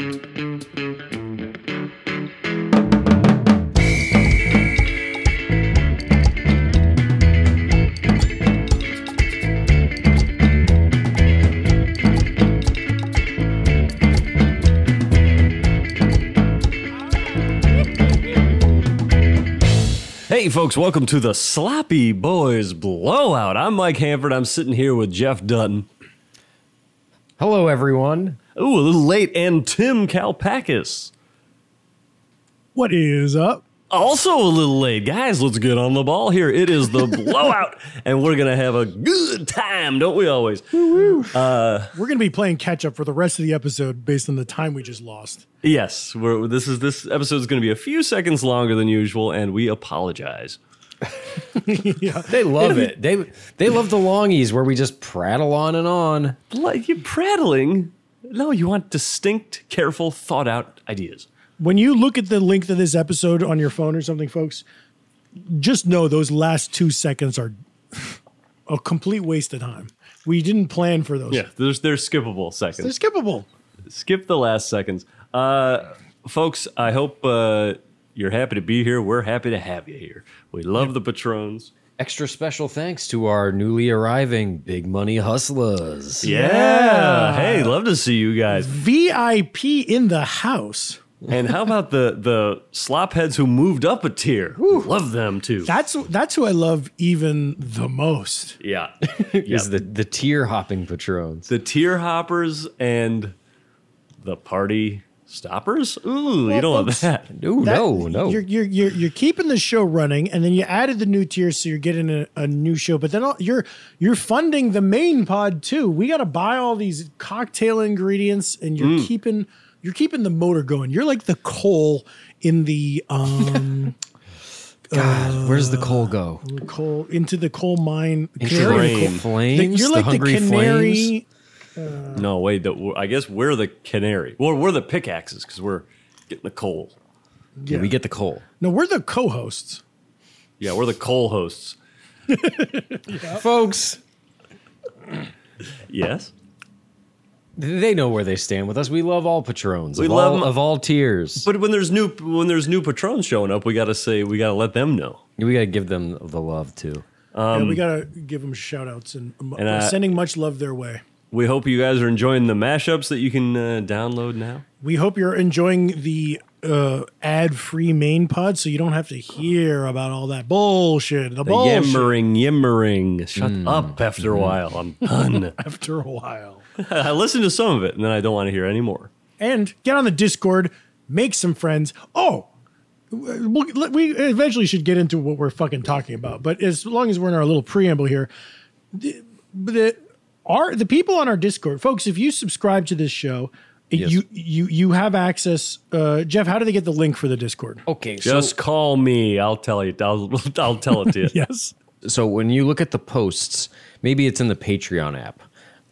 Hey, folks, welcome to the Sloppy Boys Blowout. I'm Mike Hanford. I'm sitting here with Jeff Dutton. Hello, everyone. Ooh, a little late, and Tim Kalpakis. What is up? Also a little late. Guys, let's get on the ball here. It is the blowout, and we're going to have a good time, don't we always? Uh, we're going to be playing catch up for the rest of the episode based on the time we just lost. Yes, we're, this is this episode is going to be a few seconds longer than usual, and we apologize. yeah. They love it. They they love the longies where we just prattle on and on. Like you prattling. No, you want distinct, careful, thought out ideas. When you look at the length of this episode on your phone or something, folks, just know those last two seconds are a complete waste of time. We didn't plan for those. Yeah, there's they're skippable seconds. They're skippable. Skip the last seconds. Uh, folks, I hope uh, you're happy to be here. We're happy to have you here. We love the patrons. Extra special thanks to our newly arriving big money hustlers. Yeah. Hey, love to see you guys. VIP in the house. And how about the the slop heads who moved up a tier? Love them too. That's that's who I love even the most. yeah. Is the the tier hopping patrons. the tier hoppers and the party stoppers? Ooh, you don't want folks, that. Ooh, That- no, no. You're, you're you're you're keeping the show running, and then you added the new tiers, so you're getting a, a new show. But then all, you're you're funding the main pod too. We got to buy all these cocktail ingredients, and you're Mm. keeping you're keeping the motor going. You're like the coal in the um God, where does the coal go? coal into the coal mine. Into the coal- flames. You're the like the, hungry canary. flames. No, wait. The, I guess we're the canary. Well, we're the pickaxes because we're getting the coal. Yeah, we get the coal. No, we're the co-hosts. Yeah, we're the coal hosts. Folks, Yes. they know where they stand with us. We love all patrons. We of love all, 'em. of all tiers. But when there's new when there's new patrons showing up, we got to say we got to let them know. we gotta give them the love too. yeah, we gotta give them shout outs and, um, and, we're uh, sending much love their way. We hope you guys are enjoying the mashups that you can uh, download now. We hope you're enjoying the uh, ad-free main pod, so you don't have to hear about all that bullshit. The, The bullshit yimmering, yimmering. Shut up after a while. I'm done. after a while. I listened to some of it and then I don't want to hear any more. And get on the Discord, make some friends. Oh, we we eventually should get into what we're fucking talking about. But as long as we're in our little preamble here, the, the our the people on our Discord, folks, if you subscribe to this show. You you you have access. Uh, Jeff, how do they get the link for the Discord? Okay, Just call me. I'll tell you. I'll, I'll tell it to you. Yes. so when you look at the posts, maybe it's in the Patreon app.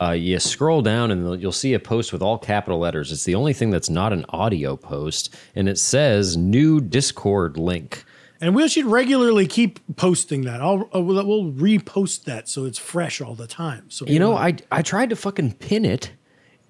Uh, you scroll down and you'll see a post with all capital letters. It's the only thing that's not an audio post, and it says "new Discord link." And we should regularly keep posting that. I'll uh, we'll, we'll repost that so it's fresh all the time. So You know, I I tried to fucking pin it,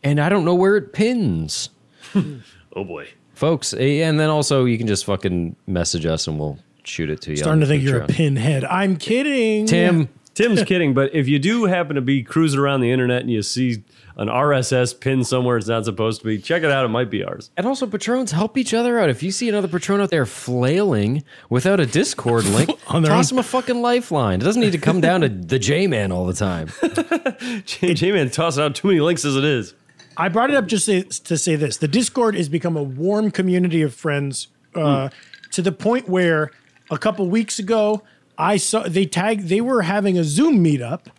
and I don't know where it pins, Oh boy. folks. eh, And then also you can just fucking message us and we'll shoot it to you. starting to think you're a pinhead. I'm kidding, Tim. Tim's kidding, but if you do happen to be cruising around the internet and you see an RSS pin somewhere it's not supposed to be, check it out. It might be ours. And also, patrons help each other out. If you see another patron out there flailing without a Discord link, On their toss own- him a fucking lifeline. It doesn't need to come down to the J Man all the time. J Man tossing out too many links as it is. I brought it up just to, to say this: the Discord has become a warm community of friends uh, to the point where a couple weeks ago I saw they tag they were having a Zoom meetup a-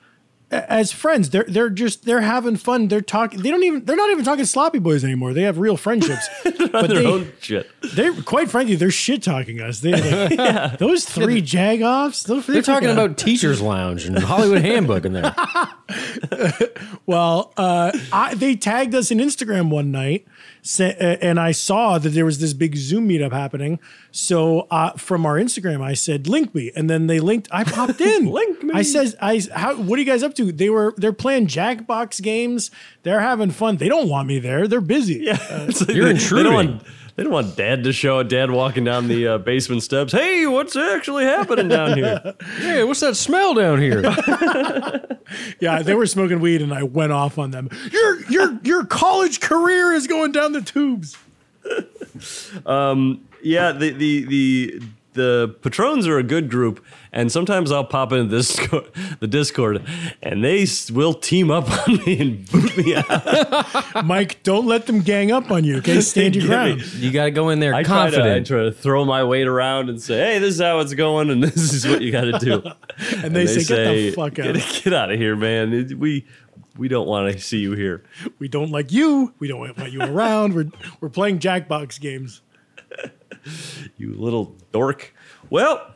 as friends. They're they're just they're having fun. They're talking. They don't even they're not even talking sloppy boys anymore. They have real friendships. but Their they, own shit. They're quite frankly, they're shit talking us. They like, those three jagoffs. Those, They're talking about Teachers Lounge and Hollywood Handbook in there. Well, uh, I, they tagged us in Instagram one night, uh, and I saw that there was this big Zoom meetup happening. So uh, from our Instagram, I said, "Link me," and then they linked. I popped in. Link me. I said, "I how? What are you guys up to. They were they're playing Jackbox games. They're having fun. They don't want me there. They're busy. Yeah, It's like You're they- intruding. They don't, want, they don't want dad to show a dad walking down the uh, basement steps. Hey, what's actually happening down here? Hey, what's that smell down here? Yeah, they were smoking weed, and I went off on them. Your your your college career is going down the tubes. Um, yeah, the the the the patrons are a good group, and sometimes I'll pop into this the Discord, and they will team up on me and boot me out. Mike, don't let them gang up on you. Okay, stand your ground. You got to go in there I try, to, I confident. try to throw my weight around and say, "Hey, this is how it's going, and this is what you got to do." And they, say, "Get the fuck out. Get, get out of here, man! It- we we don't want to see you here." We don't like you. We don't want you around. We're we're playing Jackbox games." You little dork. Well,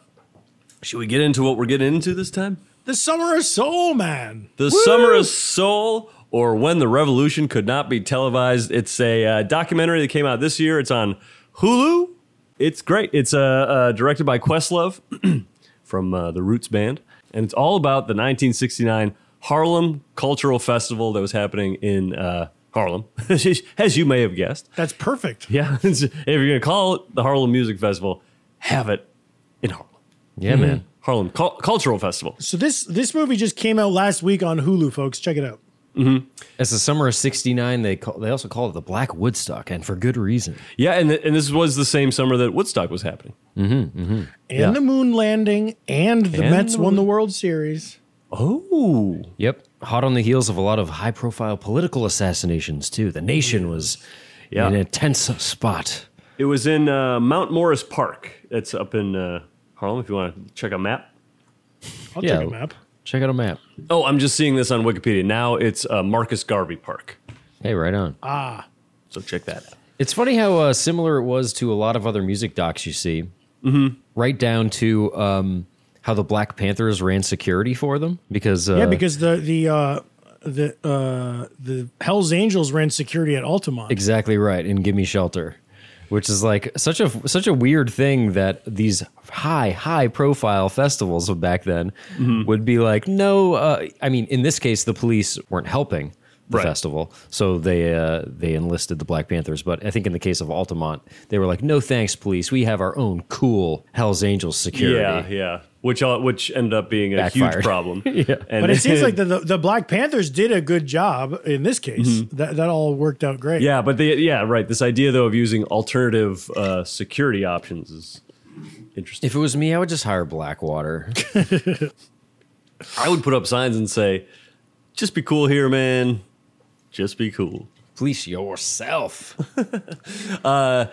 should we get into what we're getting into this time? The summer of soul, man. The Summer of Soul, or When the Revolution Could Not Be Televised. It's a uh, documentary that came out this year. It's on Hulu. It's great. It's uh, uh, directed by Questlove from uh, the Roots Band. And it's all about the 1969 Harlem Cultural Festival that was happening in uh, Harlem, as you may have guessed. That's perfect. Yeah, if you're going to call it the Harlem Music Festival, have it in Harlem. yeah, mm-hmm. man. Harlem Cul- Cultural Festival. So this this movie just came out last week on Hulu, folks. Check it out. Mm-hmm. It's the summer of '69, they call, they also call it the Black Woodstock, and for good reason. Yeah, and, and this was the same summer that Woodstock was happening. Mm-hmm, and Yeah. the moon landing, and the And Mets the won the World Series. Oh, Yep, hot on the heels of a lot of high-profile political assassinations too. The nation was Yeah. in a tense spot. It was in uh, Mount Morris Park. It's up in uh, Harlem. If you want to check a map. I'll Yeah. check a map. Check out a map. Oh, I'm just seeing this on Wikipedia now. It's uh, Marcus Garvey Park. Hey, right on. Ah. So check that out. It's funny how uh, similar it was to a lot of other music docs you see, mm-hmm. right down to um, how the Black Panthers ran security for them because uh, Yeah, because the the uh, the uh, the Hell's Angels ran security at Altamont. exactly right and "Gimme Shelter," which is like such a such a weird thing that these high high profile festivals of back then would be like, no, uh, I mean, in this case, the police weren't helping. The Right. festival, so they uh, they enlisted the Black Panthers. But I think in the case of Altamont, they were like, "No thanks, police. We have our own cool Hell's Angels security." Yeah, yeah. Which uh, which ended up being a Backfired. huge problem. yeah. And But it seems like the, the the Black Panthers did a good job in this case. That that all worked out great. yeah, but the yeah right. This idea though of using alternative uh, security options is interesting. If it was me, I would just hire Blackwater. I would put up signs and say, "Just be cool here, man. Just be cool." Police yourself. But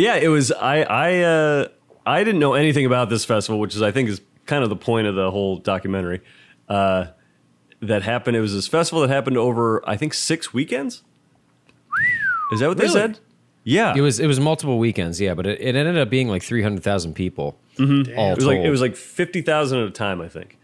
yeah, it was I I uh, I didn't know anything about this festival, which is I think is kind of the point of the whole documentary. Uh, that happened. It was this festival that happened over I think six weekends. Is that what they said? Yeah, It was it was multiple weekends, yeah, but it, it ended up being like three hundred thousand people. All It was like it told. was like fifty thousand at a time. I think.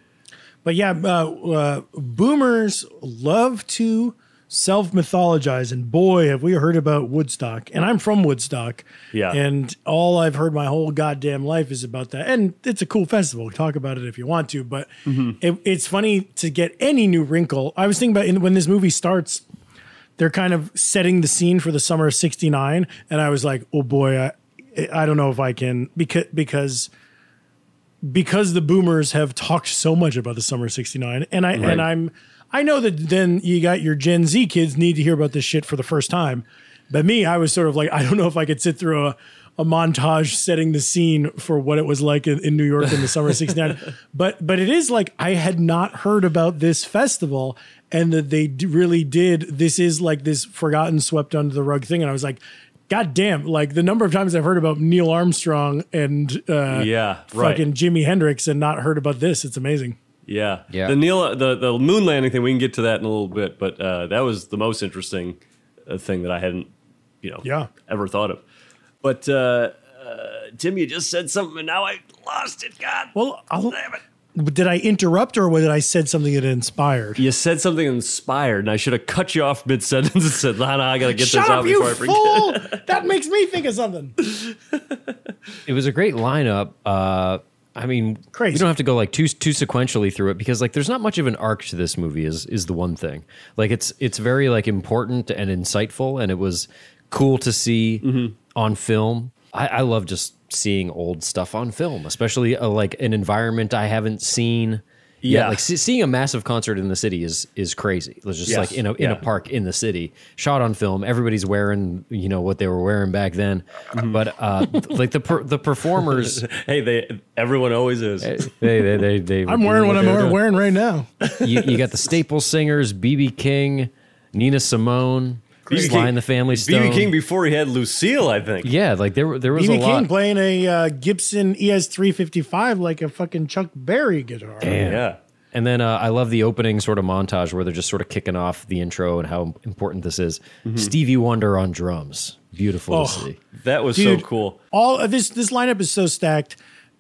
But yeah, uh, uh, boomers love to self mythologize, and boy, have we heard about Woodstock. And I'm from Woodstock. Yeah. And all I've heard my whole goddamn life is about that. And it's a cool festival. Talk about it if you want to. But mm-hmm. it, it's funny to get any new wrinkle. I was thinking about in, when this movie starts, they're kind of setting the scene for the summer of 69. And I was like, oh boy, I, I don't know if I can because, because because the boomers have talked so much about the summer of 69 and i and i'm i know that then you got your gen z kids need to hear about this shit for the first time but me i was sort of like i don't know if i could sit through a, a montage setting the scene for what it was like in, in new york in the summer of 69 but but it is like i had not heard about this festival and that they d- really did this is like this forgotten swept under the rug thing and i was like God damn! Like the number of times I've heard about Neil Armstrong and uh, Yeah, right. fucking Jimi Hendrix and not heard about this. It's amazing. Yeah, Yeah. The Neil, the the moon landing thing. We can get to that in a little bit, but uh, that was the most interesting uh, thing that I hadn't, you know, Yeah. ever thought of. But uh, uh, Tim, you just said something, and now I lost it. God, Well, I'll, damn it! did I interrupt or did I said something that inspired? You said something inspired, and I should have cut you off mid sentence and said, "No, no, I gotta get Shut this out up, you before I forget." fool! that makes me think of something. it was a great lineup. I mean, Crazy. we don't have to go like too too sequentially through it because like there's not much of an arc to this movie. Is is the one thing. Like it's it's very like important and insightful, and it was cool to see Mm-hmm. on film. I, I love just seeing old stuff on film, especially uh, like an environment I haven't seen. Yeah. Yeah, like see, seeing a massive concert in the city is is crazy. It's just Yes. like in a in a park in the city, shot on film. Everybody's wearing you know what they were wearing back then, Mm-hmm. but uh, like the per, the performers, Hey, they everyone always is. they they they, they I'm wearing what I'm wearing right now. you, you got the staple singers, BB King, Nina Simone, Sly and the Family Stone. BB King before he had Lucille, I think. yeah, like there were- there was a BB lot. King playing a uh, Gibson ES 355 like a fucking Chuck Berry guitar. Yeah. And then uh, I love the opening sort of montage where they're just sort of kicking off the intro and how important this is. Stevie Wonder on drums, beautiful Oh. to see. That was Dude. so cool. all of this this lineup is so stacked.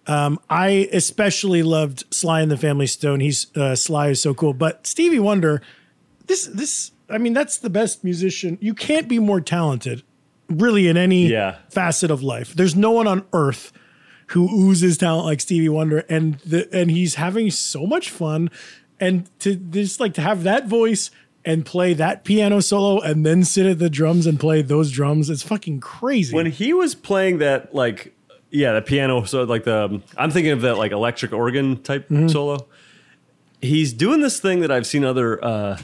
Um, I especially loved Sly and the Family Stone. He's uh, Sly is so cool, but Stevie Wonder, this this I mean that's the best musician. You can't be more talented, really, in any Yeah. facet of life. There's no one on earth who oozes talent like Stevie Wonder, and the and he's having so much fun, and to just like to have that voice and play that piano solo and then sit at the drums and play those drums. It's fucking crazy. When he was playing that, like, yeah, the piano, so like the, I'm thinking of that like electric organ type Mm-hmm. solo. He's doing this thing that I've seen other uh,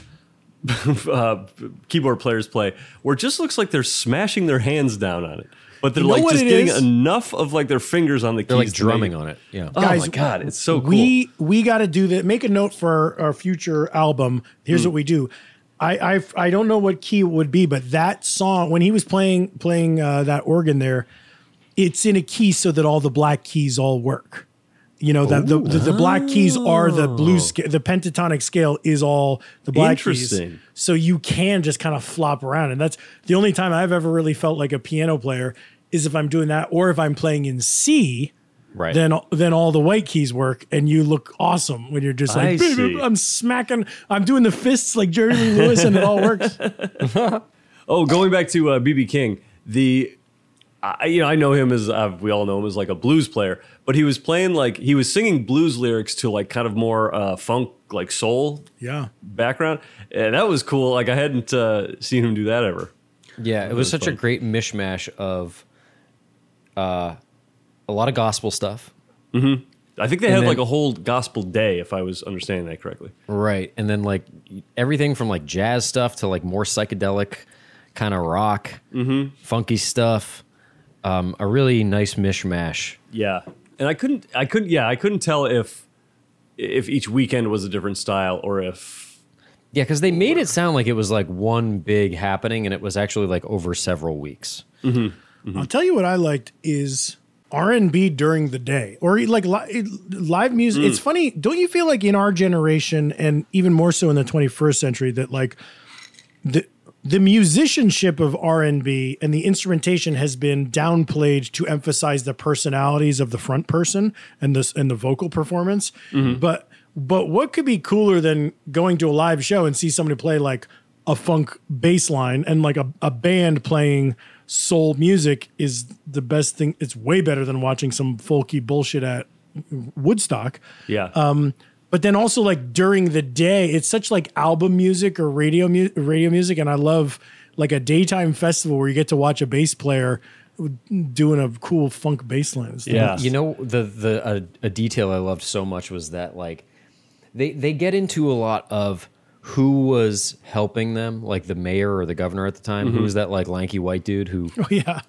uh, keyboard players play, where it just looks like they're smashing their hands down on it, but they're You know like just getting is? enough of like their fingers on the keys. They're like drumming on it. Yeah. Oh Guys, my god, it's so cool. We we got to do that. Make a note for our, our future album. Here's Hmm. what we do. I, I I don't know what key it would be, but that song when he was playing playing uh, that organ there, it's in a key so that all the black keys all work. You know that the, the the black keys are the blue scale. The pentatonic scale is all the black keys. So you can just kind of flop around, and that's the only time I've ever really felt like a piano player is if I'm doing that, or if I'm playing in C Right. then then all the white keys work and you look awesome when you're just like. I'm smacking I'm doing the fists like Jerry Lewis and it all works. Oh, going back to uh, BB King, the I, you know I know him as uh, we all know him as like a blues player, but he was playing like he was singing blues lyrics to like kind of more uh, funk like soul Yeah. background, and that was cool. Like I hadn't uh, seen him do that ever. Yeah, it was was such a great mishmash of uh, a lot of gospel stuff. I think they had then- like a whole gospel day, if I was understanding that correctly. Right. And then like everything from like jazz stuff to like more psychedelic kind of rock, funky stuff. Um, a really nice mishmash. Yeah, and I couldn't, I couldn't, yeah, I couldn't tell if if each weekend was a different style or if Yeah, because they made it sound like it was like one big happening and it was actually like over several weeks. Mm-hmm. Mm-hmm. I'll tell you what I liked is R&B during the day or like li- live music. Mm. It's funny, don't you feel like in our generation and even more so in the 21st century that like the the musicianship of R&B and the instrumentation has been downplayed to emphasize the personalities of the front person and this and the vocal performance. Mm-hmm. But but what could be cooler than going to a live show and see somebody play like a funk bass line and like a, a band playing soul music is the best thing. It's way better than watching some folky bullshit at Woodstock. yeah, um, But then also like during the day, it's such like album music or radio mu- radio music, and I love like a daytime festival where you get to watch a bass player doing a cool funk bass line. and stuff. Yeah. You know, the the a, a detail I loved so much was that like they they get into a lot of who was helping them, like the mayor or the governor at the time. Who mm-hmm. was that like lanky white dude who Oh yeah.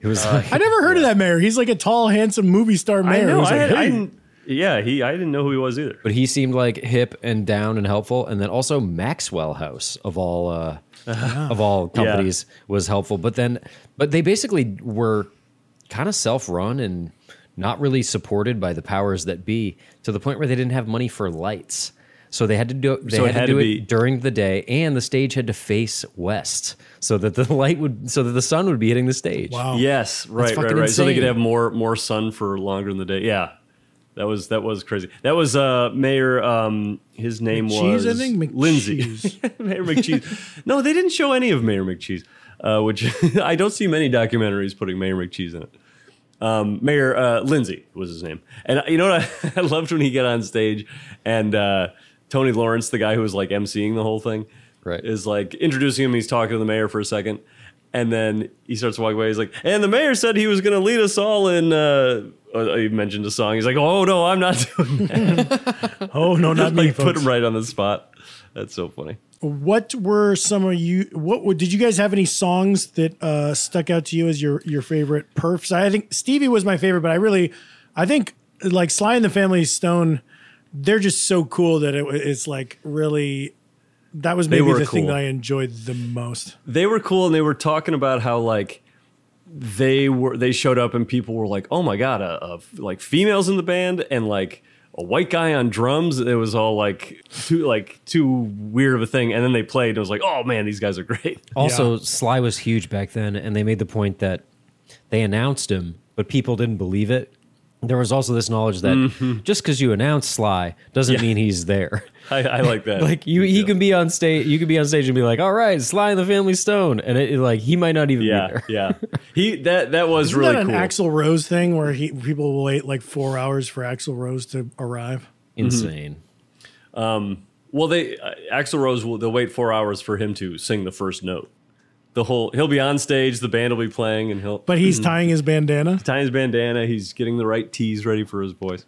who was uh, like I never heard of that mayor. He's like a tall, handsome movie star I mayor. know. I, like, had, I "Hey." Didn't, yeah, he, I didn't know who he was either. but he seemed like hip and down and helpful and then also maxwell house of all uh of all companies was helpful but then but they basically were kind of self-run and not really supported by the powers that be to the point where they didn't have money for lights so they had to do they So it had, had to do to it be- during the day and the stage had to face west so that the light would so that the sun would be hitting the stage Wow. Yes, right, right, fucking right. So they could have more more sun for longer in the day. Yeah, that was that was crazy. That was uh, Mayor. Um, his name Cheese, was I think. Lindsay. Mayor McCheese. No, they didn't show any of Mayor McCheese, uh, which I don't see many documentaries putting Mayor McCheese in it. um, Mayor uh, Lindsay was his name, and uh, you know what I, I loved when he got on stage and uh, Tony Lawrence, the guy who was like emceeing the whole thing, Right. is like introducing him. He's talking to the mayor for a second, and then he starts walking away. He's like, and the mayor said he was going to lead us all in. Uh, uh, he mentioned a song. He's like, oh no, I'm not doing that. Oh no, not me, like put him right on the spot. That's so funny. What were some of you? What would- did you guys have any songs that uh, stuck out to you as your your favorite perfs? I think Stevie was my favorite, but I really, I think like Sly and the Family Stone, they're just so cool that it, it's like really. That was maybe were the thing that I enjoyed the most. they were cool and they were talking about how like they were they showed up and people were like oh my god a, a like females in the band and like a white guy on drums it was all like too like too weird of a thing and then they played and it was like oh man these guys are great Also, Sly was huge back then, and they made the point that they announced him, but people didn't believe it. There was also this knowledge that mm-hmm. just because you announce Sly doesn't Yeah. mean he's there. I, I like that like you, he can be on stage. You can be on stage and be like, "All right, Sly and the Family Stone," and it, it, like he might not even be yeah there. yeah he that that was Isn't really that an cool Axl Rose thing where he people will wait like four hours for Axl Rose to arrive? Mm-hmm. Insane. Um, well they uh, Axl Rose will they'll wait four hours for him to sing the first note the whole he'll be on stage the band will be playing and he'll But he's tying his bandana. tying his bandana he's getting the right teas ready for his voice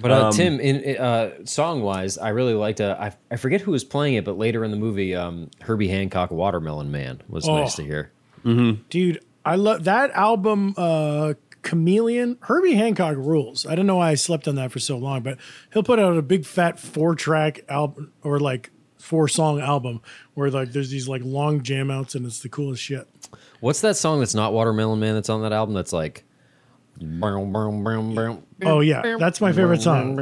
But uh, Um, Tim, in uh, song wise, I really liked. Uh, I I forget who was playing it, but later in the movie, um, Herbie Hancock, "Watermelon Man" was Oh. nice to hear. Mm-hmm. Dude, I love that album, uh, Chameleon. Herbie Hancock rules. I don't know why I slept on that for so long, but he'll put out a big fat four track album or like four song album where like there's these like long jam outs and it's the coolest shit. What's that song that's not Watermelon Man that's on that album? That's like. Oh, Oh yeah, that's my favorite song.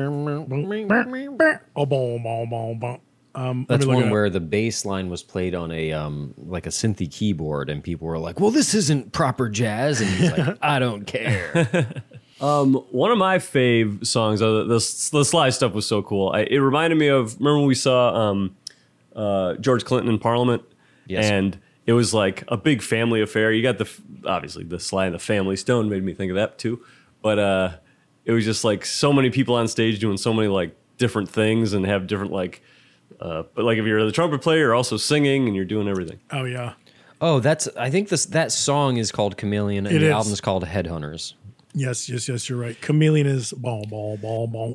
Um, That's me look it one where the bass line was played on a um like a synthy keyboard, and people were like, "Well, this isn't proper jazz," and he's like, "I don't care." Um, one of my fave songs, uh, the, the the Sly stuff was so cool. I, it reminded me of remember when we saw um, uh, George Clinton in Parliament, Yes. and it was like a big family affair. You got the obviously the Sly and the Family Stone made me think of that too, but uh, it was just like so many people on stage doing so many like different things and have different like. Uh, but like if you're the trumpet player, you're also singing and you're doing everything. Oh yeah, oh, that's I think this that song is called Chameleon, and It the is. album is called Headhunters. yes, yes, yes. You're right. Chameleon is boom, boom, boom, boom.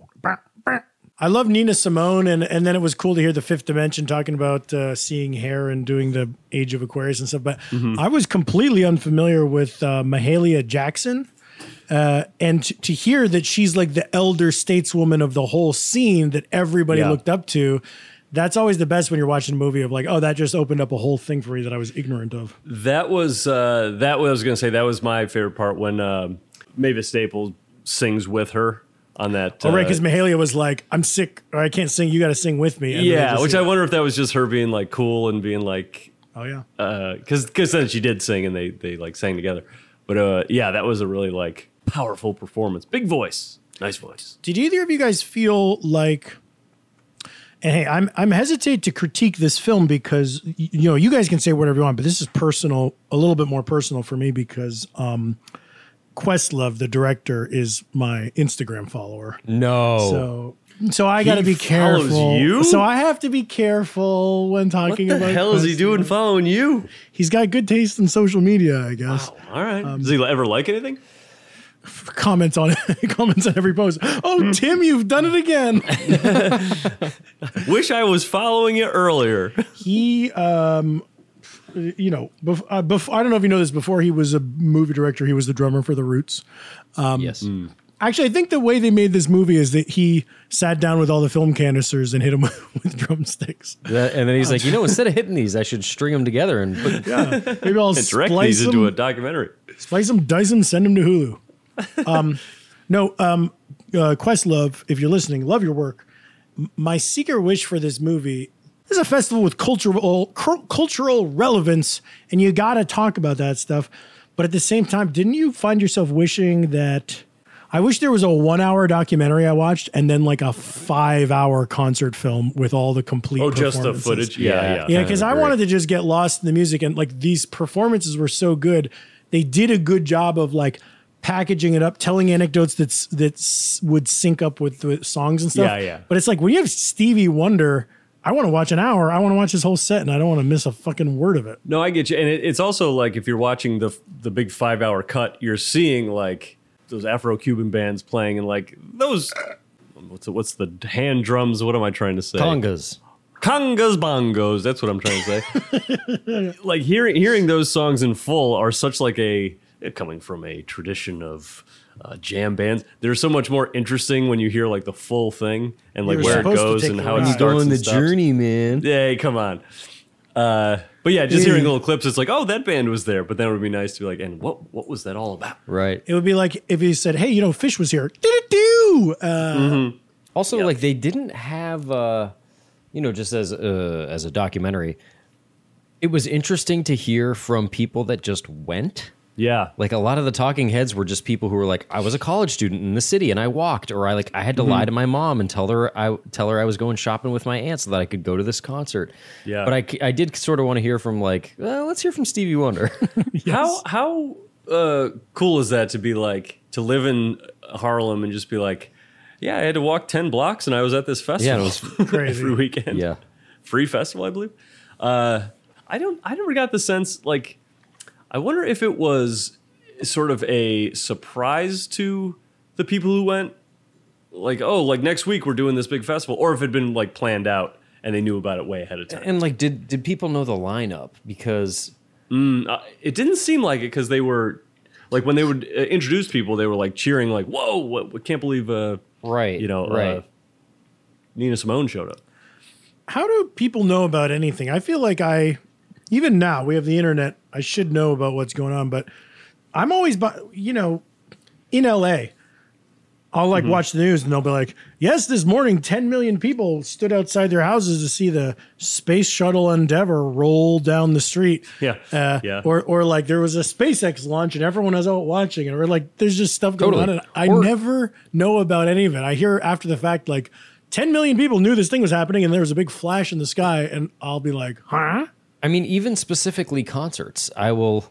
I love Nina Simone, and and then it was cool to hear the Fifth Dimension talking about uh, seeing hair and doing the Age of Aquarius and stuff. But I was completely unfamiliar with uh, Mahalia Jackson. Uh, and to, to hear that she's like the elder stateswoman of the whole scene that everybody Yeah. looked up to, that's always the best when you're watching a movie of like, oh, that just opened up a whole thing for me that I was ignorant of. That was uh, that was I was gonna say that was my favorite part when uh, Mavis Staples sings with her on that. Oh, right, uh, because Mahalia was like, I'm sick, or I can't sing, you got to sing with me. And yeah, which. I wonder if that was just her being like cool and being like, Oh, yeah. because because then she did sing and they they like sang together. But uh, yeah, that was a really like powerful performance. Big voice, nice voice. Did either of you guys feel like, and hey, I'm I'm hesitate to critique this film because you know you guys can say whatever you want, but this is personal, a little bit more personal for me because um, Questlove, the director, is my Instagram follower. No, So so I got to be careful. you? So I have to be careful when talking What the about. hell is he doing following you? He's got good taste in social media, I guess. All right, Um, does he ever like anything? Comments on comments on every post. Oh, Tim, you've done it again. Wish I was following you earlier. he um you know bef- uh, bef- i don't know if you know this before he was a movie director he was the drummer for the roots. Yes, actually i think the way they made this movie is that he sat down with all the film canisters and hit them with drumsticks. That- and then he's like, you know, instead of hitting these, I should string them together and put yeah. Maybe i'll Direct splice these into a them, documentary. splice them dice them send them to hulu. Um no um uh, questlove if you're listening love your work. M- my secret wish for this movie this is a festival with cultural cul- cultural relevance, and you got to talk about that stuff. But at the same time, didn't you find yourself wishing that? I wish there was a one-hour documentary I watched, and then like a five-hour concert film with all the complete. Oh, just the footage. Yeah, Yeah. yeah. Yeah, because I wanted to just get lost in the music, and like these performances were so good. They did a good job of like packaging it up, telling anecdotes that's that's would sync up with the songs and stuff. Yeah, yeah. But it's like when you have Stevie Wonder, I want to watch an hour. I want to watch this whole set, and I don't want to miss a fucking word of it. No, I get you, and it, it's also like if you're watching the the big five hour cut, you're seeing like those Afro Cuban bands playing, and like those. What's the, what's the hand drums? What am I trying to say? Congas. Congas bongos. That's what I'm trying to say. like hearing hearing those songs in full are such like a coming from a tradition of uh, jam bands. They're so much more interesting when you hear like the full thing and like where it goes and how it ride. starts. Go on and the stops. journey, man. Yay, come on. Uh, but yeah, just hearing little clips, it's like, oh, that band was there. But then it would be nice to be like, and what what was that all about? Right. It would be like if he said, "Hey, you know, Phish was here." Did it Do uh, Also, Yeah. like they didn't have, uh, you know, just as uh, as a documentary, it was interesting to hear from people that just went. Yeah, Like a lot of the talking heads were just people who were like, I was a college student in the city and I walked, or I like I had to Mm-hmm. lie to my mom and tell her I tell her I was going shopping with my aunt so that I could go to this concert. Yeah. but I, I did sort of want to hear from like, well, let's hear from Stevie Wonder. How how uh, cool is that to be like to live in Harlem and just be like, yeah, I had to walk ten blocks and I was at this festival. Yeah, it was Crazy. every weekend. yeah, free festival, I believe. Uh, I don't. I never got the sense like. I wonder if it was sort of a surprise to the people who went, like, oh, like next week we're doing this big festival, or if it had been like planned out and they knew about it way ahead of time. and like, did did people know the lineup? Because Uh, it didn't seem like it because they were like when they would uh, introduce people, they were like cheering, like, "Whoa! What, what can't believe uh, right, you know, right. uh, Nina Simone showed up." how do people know about anything? I feel like I, even now, we have the internet. I should know about what's going on, but I'm always, bu- you know, in LA. I'll like Mm-hmm. watch the news and they'll be like, "Yes, this morning, 10 million people stood outside their houses to see the space shuttle Endeavour roll down the street." Yeah. uh, Yeah. Or, or like there was a SpaceX launch and everyone was out watching, and we're like, "There's just stuff going Totally. on," and I Or- never know about any of it. I hear after the fact, like 10 million people knew this thing was happening, and there was a big flash in the sky, and I'll be like, "Huh?" I mean, even specifically concerts, I will,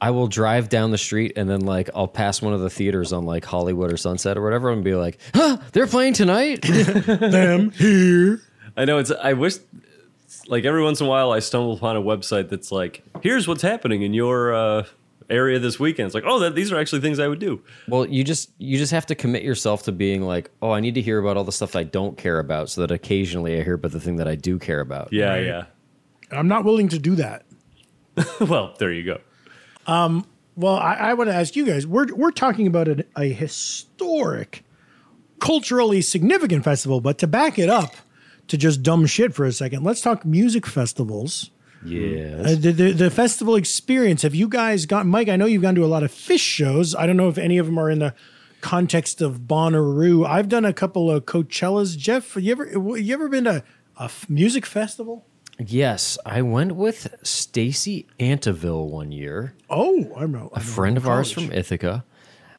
I will drive down the street and then like I'll pass one of the theaters on like Hollywood or Sunset or whatever and be like, "Huh, they're playing tonight." Them here. I know it's. I wish, like every once in a while, I stumble upon a website that's like, "Here's what's happening in your uh, area this weekend." It's like, oh, that, these are actually things I would do. well, you just you just have to commit yourself to being like, "Oh, I need to hear about all the stuff I don't care about," so that occasionally I hear about the thing that I do care about. Yeah, Right. yeah. I'm not willing to do that. well, there you go. Well, I, I want to ask you guys. We're we're talking about a, a historic, culturally significant festival, but to back it up to just dumb shit for a second, let's talk music festivals. Yeah. Uh, the, the the festival experience. Have you guys got Mike? I know you've gone to a lot of Phish shows. I don't know if any of them are in the context of Bonnaroo. I've done a couple of Coachellas. Jeff, you ever you ever been to a music festival? Yes, I went with Stacy Anteville one year. Oh, I'm a, a friend of ours from Ithaca.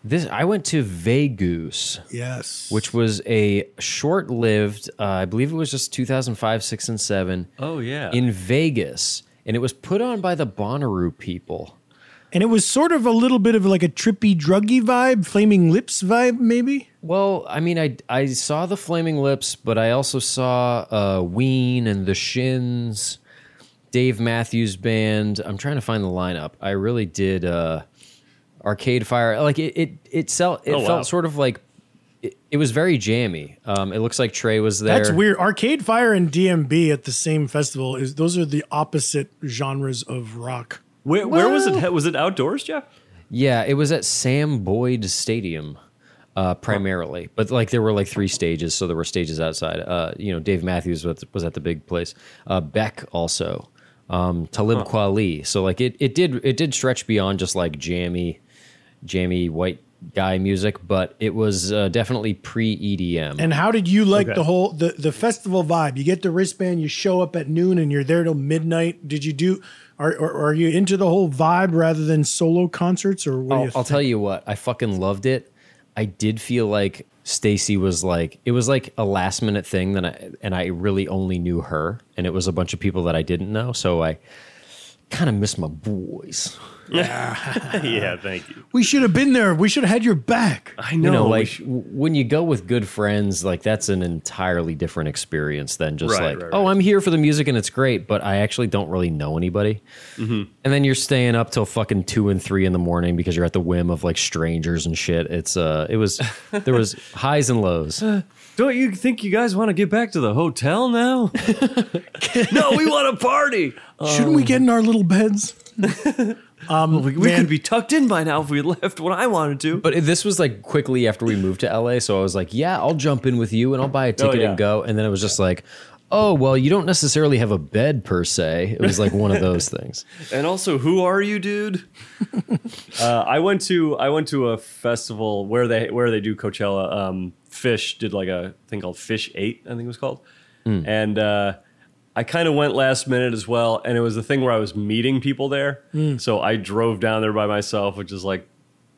This I went to Vegoose, yes, which was a short-lived. Uh, I believe it was just 2005, six, and 7. Oh yeah. in Vegas, and it was put on by the Bonnaroo people. and it was sort of a little bit of like a trippy, druggy vibe, Flaming Lips vibe, maybe. Well, I mean, I I saw the Flaming Lips, but I also saw uh, Ween and the Shins, Dave Matthews Band. I'm trying to find the lineup. I really did. Uh, Arcade Fire, like it, it, it, sell, it Oh, felt wow. sort of like it, it was very jammy. Um, it looks like Trey was there. That's weird. Arcade Fire and DMB at the same festival is those are the opposite genres of rock. where, where was it? Was it outdoors, Jeff? Yeah, it was at Sam Boyd Stadium uh, primarily, but like there were like three stages, so there were stages outside. Uh, you know, Dave Matthews was, was at the big place. Uh, Beck also, um, Talib Kweli. So like it, it did it did stretch beyond just like jammy, jammy white guy music, but it was uh, definitely pre EDM. And how did you like Okay. the whole the the festival vibe? You get the wristband, you show up at noon, and you're there till midnight. Did you do? Are are, are you into the whole vibe rather than solo concerts, or what I'll, you? I'll tell you what, I fucking loved it. I did feel like Stacy was like it was like a last minute thing that I and I really only knew her and it was a bunch of people that I didn't know, so I kind of miss my boys. Yeah, yeah, thank you. We should have been there. We should have had your back. I you know, know, like sh- when you go with good friends, like that's an entirely different experience than just Right, like, right, oh. I'm here for the music and it's great, but I actually don't really know anybody. Mm-hmm. And then you're staying up till fucking two and three in the morning because you're at the whim of like strangers and shit. It's uh, it was there was highs and lows. don't you think you guys want to get back to the hotel now? no, we want to party. Shouldn't we get in our little beds? We we could be tucked in by now if we left when I wanted to. But this was like quickly after we moved to LA, so I was like, yeah, I'll jump in with you and I'll buy a ticket yeah. and go. And then it was just like, oh, well, you don't necessarily have a bed per se. It was like one of those things. And also, who are you, dude? uh, I went to I went to a festival where they where they do Coachella. Um, Phish did like a thing called Phish Eight, I think it was called, and uh, I kind of went last minute as well. And it was the thing where I was meeting people there, so I drove down there by myself, which is like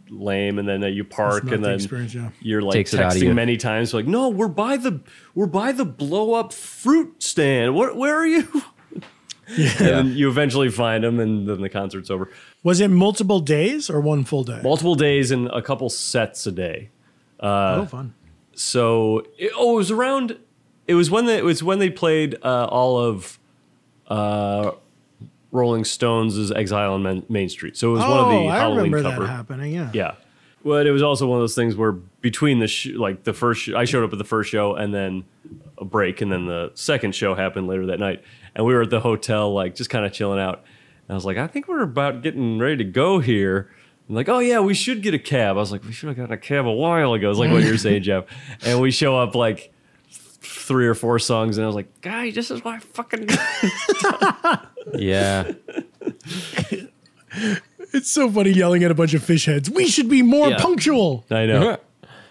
lame. And then uh, you park, and the then experience, yeah. you're like Takes it out of texting you. many times, like, "No, we're by the we're by the blow up fruit stand. What? Where are you?" And then you eventually find them, and then the concert's over. Was it multiple days or one full day? Multiple days and a couple sets a day. oh, fun. So, it, oh, it was around. It was when they, it was when they played uh, all of uh, Rolling Stones' "Exile on Main, Main Street." So it was one of the oh, I Halloween remember cover. that happening. Yeah. Yeah. But it was also one of those things where between the sh- like the first, sh- I showed up at the first show and then a break, and then the second show happened later that night, and we were at the hotel like just kind of chilling out. And I was like, I think we're about getting ready to go here. I'm like, oh yeah, we should get a cab. I was like, we should have gotten a cab a while ago. It's like what you're saying, Jeff. And we show up like three or four songs, and I was like, guys, this is why I fucking. Yeah. It's so funny yelling at a bunch of Phish heads. We should be more Yeah. punctual. I know.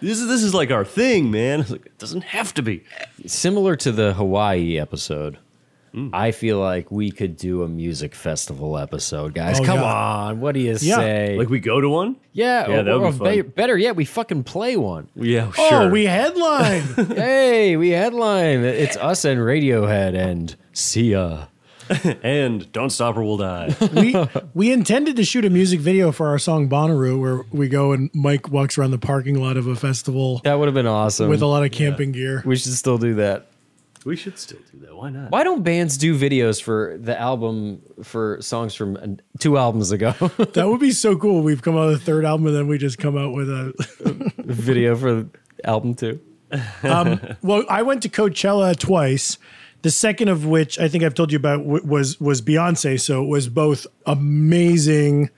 This is this is like our thing, man. I was like, it doesn't have to be. Similar to the Hawaii episode. Mm. I feel like we could do a music festival episode, guys. Oh, Come yeah. on, what do you Yeah. say? Like we go to one. yeah, Yeah, or, that would or be fun. be- better yet, we fucking play one. Yeah, sure. Oh, sure. we headline. hey, we headline. It's us and Radiohead and Sia. and don't stop or we'll die. we we intended to shoot a music video for our song Bonnaroo, where we go and Mike walks around the parking lot of a festival That would have been awesome. with a lot of camping gear. we should still do that. We should still do that. Why not? Why don't bands do videos for the album for songs from uh, two albums ago? That would be so cool. We've come out with a third album and then we just come out with a. Video for album two. Well, I went to Coachella twice. The second of which I think I've told you about w- was was Beyonce. So it was both amazing,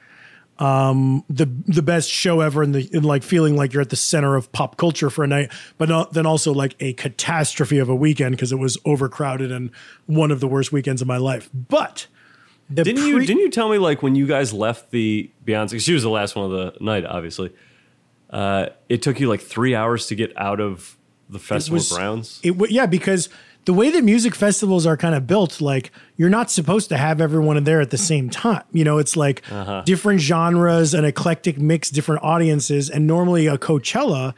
um, the the best show ever, in the in like feeling like you're at the center of pop culture for a night, but not, then also like a catastrophe of a weekend because it was overcrowded and one of the worst weekends of my life. But Didn't you didn't you tell me like when you guys left the Beyonce? She was the last one of the night, obviously. Uh, it took you like three hours to get out of the festival was- grounds. It w- yeah, because the way that music festivals are kind of built, like you're not supposed to have everyone in there at the same time. You know, it's like uh-huh. different genres, an eclectic mix, different audiences, and normally a Coachella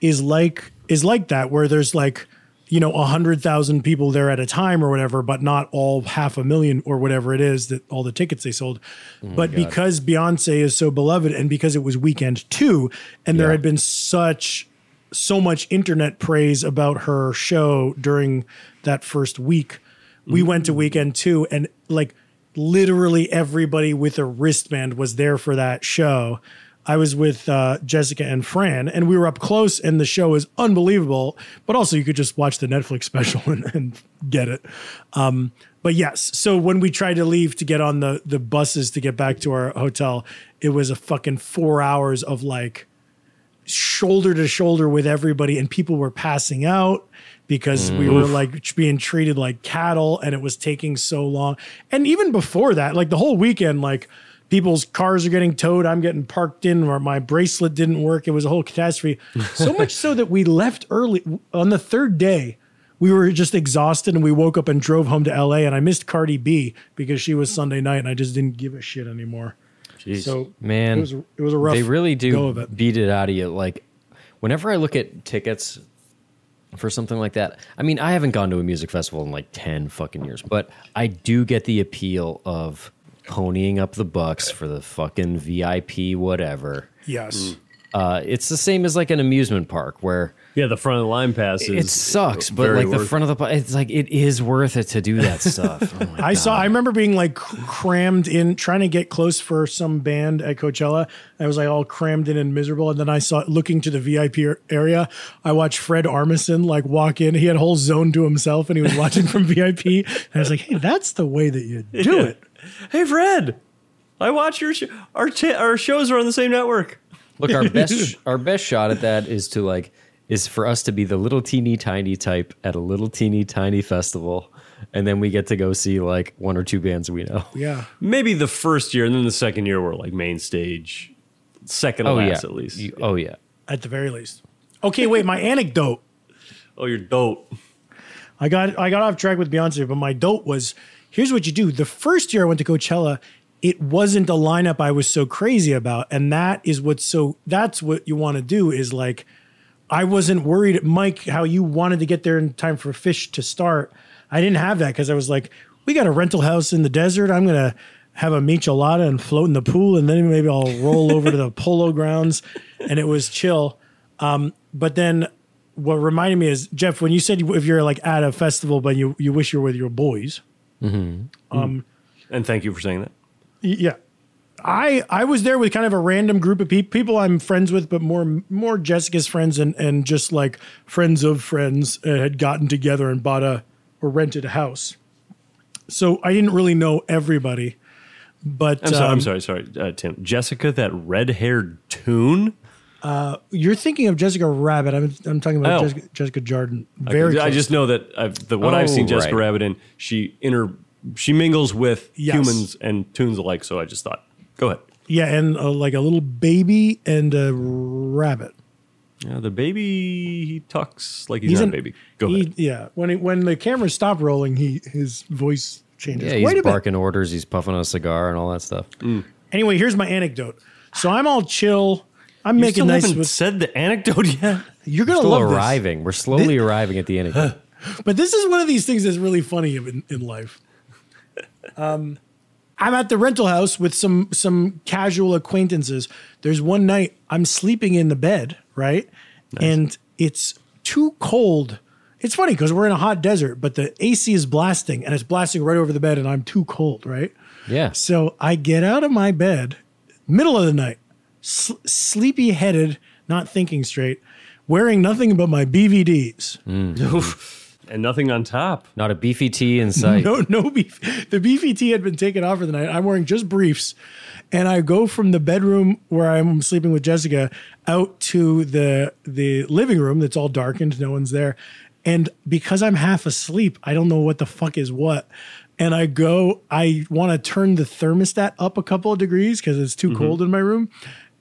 is like is like that, where there's like you know a hundred thousand people there at a time or whatever, but not all half a million or whatever it is that all the tickets they sold. Oh but because Beyonce is so beloved, and because it was weekend two, and there had been such so much internet praise about her show during that first week. We went to weekend two, and like literally everybody with a wristband was there for that show. I was with uh, Jessica and Fran, and we were up close, and the show is unbelievable. But also, you could just watch the Netflix special and, and get it. Um, but yes, so when we tried to leave to get on the the buses to get back to our hotel, it was a fucking four hours of like shoulder to shoulder with everybody and people were passing out because we were like being treated like cattle and it was taking so long. And even before that like the whole weekend like people's cars are getting towed i'm getting parked in or my bracelet didn't work it was a whole catastrophe. So much so that we left early on the third day we were just exhausted and we woke up and drove home to LA and I missed Cardi B because she was Sunday night and I just didn't give a shit anymore. Jeez. So Man, it was it was a rough they really do it. beat it out of you. Like, whenever I look at tickets for something like that, I mean, I haven't gone to a music festival in like 10 fucking years, but I do get the appeal of ponying up the bucks for the fucking VIP whatever. Yes. Uh, it's the same as like an amusement park where Yeah, the front of the line pass is it sucks, but like the front of the, pa- it's like it is worth it to do that stuff. Oh my I saw. I remember being like crammed in, trying to get close for some band at Coachella. I was like all crammed in and miserable. And then I saw, looking to the VIP area, I watched Fred Armisen like walk in. He had a whole zone to himself, and he was watching from VIP. And I was like, "Hey, that's the way that you do it." Hey, Fred, I watch your sh- our ch- our shows are on the same network. Look, our best our best shot at that is to like is for us to be the little teeny tiny type at a little teeny tiny festival, and then we get to go see like one or two bands we know. Yeah. Maybe the first year, and then the second year we're like main stage, second to Oh yeah, last at least. You- oh yeah. At the very least. Okay, wait. My anecdote. oh, you're dope. I got I got off track with Beyonce, but my dope was here's what you do. The first year I went to Coachella, it wasn't a lineup I was so crazy about, and that is what's so that's what you want to do is like I wasn't worried, Mike, how you wanted to get there in time for Phish to start. I didn't have that because I was like, we got a rental house in the desert. I'm gonna have a michelada and float in the pool, and then maybe I'll roll over to the polo grounds, and it was chill. Um, but then what reminded me is Jeff when you said if you're like at a festival but you you wish you were with your boys. um, And thank you for saying that. Yeah. I I was there with kind of a random group of people people I'm friends with, but more more Jessica's friends and and just like friends of friends uh, had gotten together and bought a or rented a house. So I didn't really know everybody, but I'm sorry. um, I'm sorry. Sorry, uh, Tim. Jessica, that red-haired toon. You're thinking of Jessica Rabbit. I'm I'm talking about Oh. Jessica, Jessica Jardin. Very. I close. just know that I've, the what I've seen Oh, Jessica right. Rabbit in, she inter she mingles with Yes. humans and toons alike. So I just thought, go ahead. yeah, and uh, like a little baby and a rabbit. Yeah, the baby he talks like he's, He's not an- a baby. Go he- ahead. Yeah, when he, when the cameras stop rolling, he his voice changes. Yeah, he's Wait a minute. barking orders. He's puffing a cigar and all that stuff. Anyway, here's my anecdote. So I'm all chill. I'm You making still nice haven't with. said the anecdote yet. You're gonna Still love arriving. We're slowly arriving at the end. this, but this is one of these things that's really funny in, in life. Um, I'm at the rental house with some some casual acquaintances. There's one night I'm sleeping in the bed, right, and it's too cold. It's funny because we're in a hot desert, but the AC is blasting and it's blasting right over the bed, and I'm too cold, right? Yeah. So I get out of my bed, middle of the night, sl- sleepy headed, not thinking straight, wearing nothing but my BVDs. Mm. And nothing on top. Not a beefy tea in sight. No, no beef. The BVT had been taken off for the night. I'm wearing just briefs, and I go from the bedroom where I'm sleeping with Jessica out to the the living room that's all darkened, no one's there, and because I'm half asleep, I don't know what the fuck is what. And I go, I want to turn the thermostat up a couple of degrees because it's too mm-hmm. cold in my room.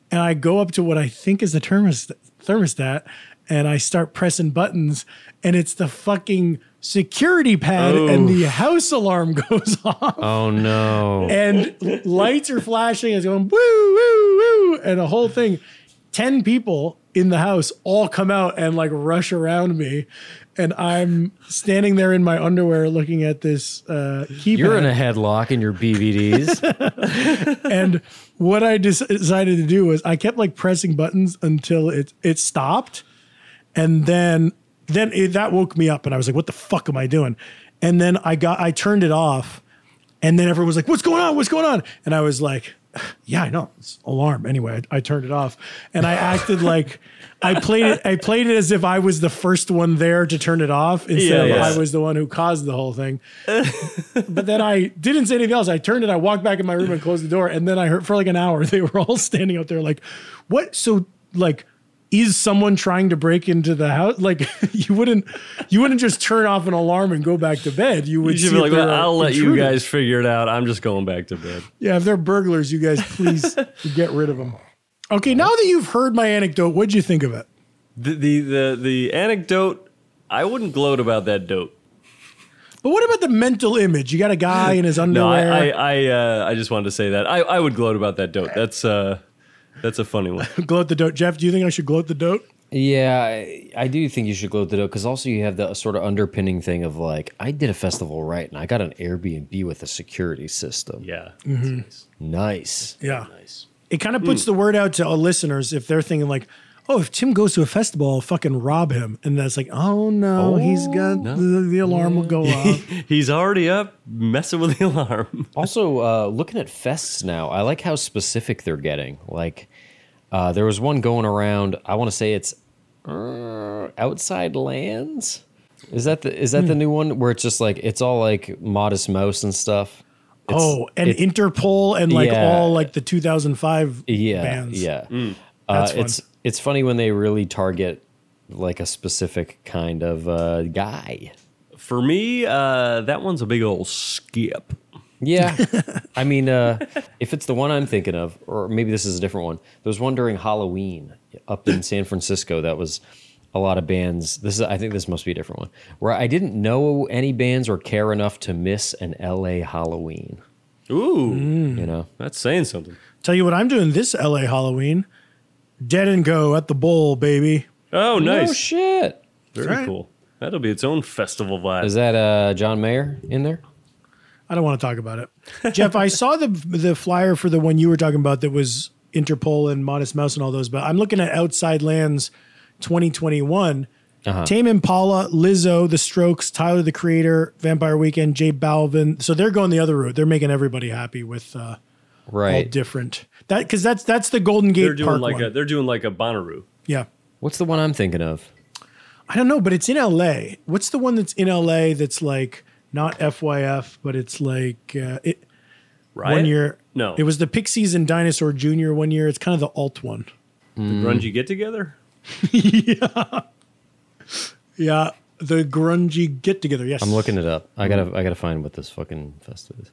And I go up to what I think is the thermostat, thermostat and I start pressing buttons, and it's the fucking security pad, and the house alarm goes off, Oh no. and lights are flashing. It's going woo, woo, woo, and a whole thing. 10 people in the house all come out and like rush around me. And I'm standing there in my underwear looking at this uh, keypad. You're in a headlock in your BVDs. and what I decided to do was I kept like pressing buttons until it it stopped, and then then it, that woke me up, and I was like, "What the fuck am I doing?" And then I got I turned it off, and then everyone was like, "What's going on? What's going on?" And I was like, "Yeah, I know, it's alarm." Anyway, I, I turned it off, and I acted like. I played it. I played it as if I was the first one there to turn it off instead Yeah, of yeah. I was the one who caused the whole thing but then I didn't say anything else. I turned it, I walked back in my room and closed the door. And then I heard for like an hour, they were all standing out there like, what? So like, is someone trying to break into the house? Like you wouldn't, you wouldn't just turn off an alarm and go back to bed. You would You be like, well, I'll let you guys figure it out. I'm just going back to bed. Yeah, if they're burglars, you guys please get rid of them. Okay, now that you've heard my anecdote, what'd you think of it? The the the, the anecdote. I wouldn't gloat about that dope. But what about the mental image? You got a guy in his underwear. No, I. I I, uh, I just wanted to say that I, I would gloat about that dope. That's uh that's a funny one. gloat the dote. Jeff, do you think I should gloat the dote? Yeah, I, I do think you should gloat the dough because also you have the sort of underpinning thing of like, I did a festival right and I got an Airbnb with a security system. Yeah. Mm-hmm. That's Nice. Yeah. nice. It kind of puts the word out to all listeners if they're thinking like, oh, if Tim goes to a festival, I'll fucking rob him. And that's like, oh no, he's got the, the alarm will go off. He's already up messing with the alarm. Also, uh, looking at fests now, I like how specific they're getting. Like, uh, there was one going around. I want to say it's uh, Outside Lands. Is that the is that the new one where it's just like it's all like Modest Mouse and stuff? It's- oh, and it- Interpol and like Yeah. all like the 2005 yeah, bands. yeah. That's uh. It's it's funny when they really target like a specific kind of uh, guy. For me, uh, that one's a big old skip. Yeah. I mean, uh, if it's the one I'm thinking of, or maybe this is a different one, there was one during Halloween up in San Francisco that was a lot of bands. This is, I think this must be a different one, where I didn't know any bands or care enough to miss an LA Halloween. Ooh, You know? that's saying something. Tell you what I'm doing this LA Halloween. Dead and Co at the Bowl, baby. Oh, nice. Oh, shit. Very right. cool. That'll be its own festival vibe. Is that uh, John Mayer in there? I don't want to talk about it. Jeff, I saw the the flyer for the one you were talking about that was Interpol and Modest Mouse and all those, but I'm looking at Outside Lands 2021. Uh-huh. Tame Impala, Lizzo, The Strokes, Tyler the Creator, Vampire Weekend, J Balvin. So they're going the other route. They're making everybody happy with uh, all different. That because that's that's the Golden Gate they're doing Park like one. a they're doing like a Bonnaroo. yeah. What's the one I'm thinking of? I don't know, but it's in LA. What's the one that's in LA that's like not FYF, but it's like uh, it Right? one year. No. it was the Pixies and Dinosaur Jr. one year. It's kind of the alt one. the grungy get together. Yeah, yeah, the grungy get together. Yes, I'm looking it up. I gotta I gotta find what this fucking fest is.